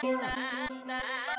哒哒哒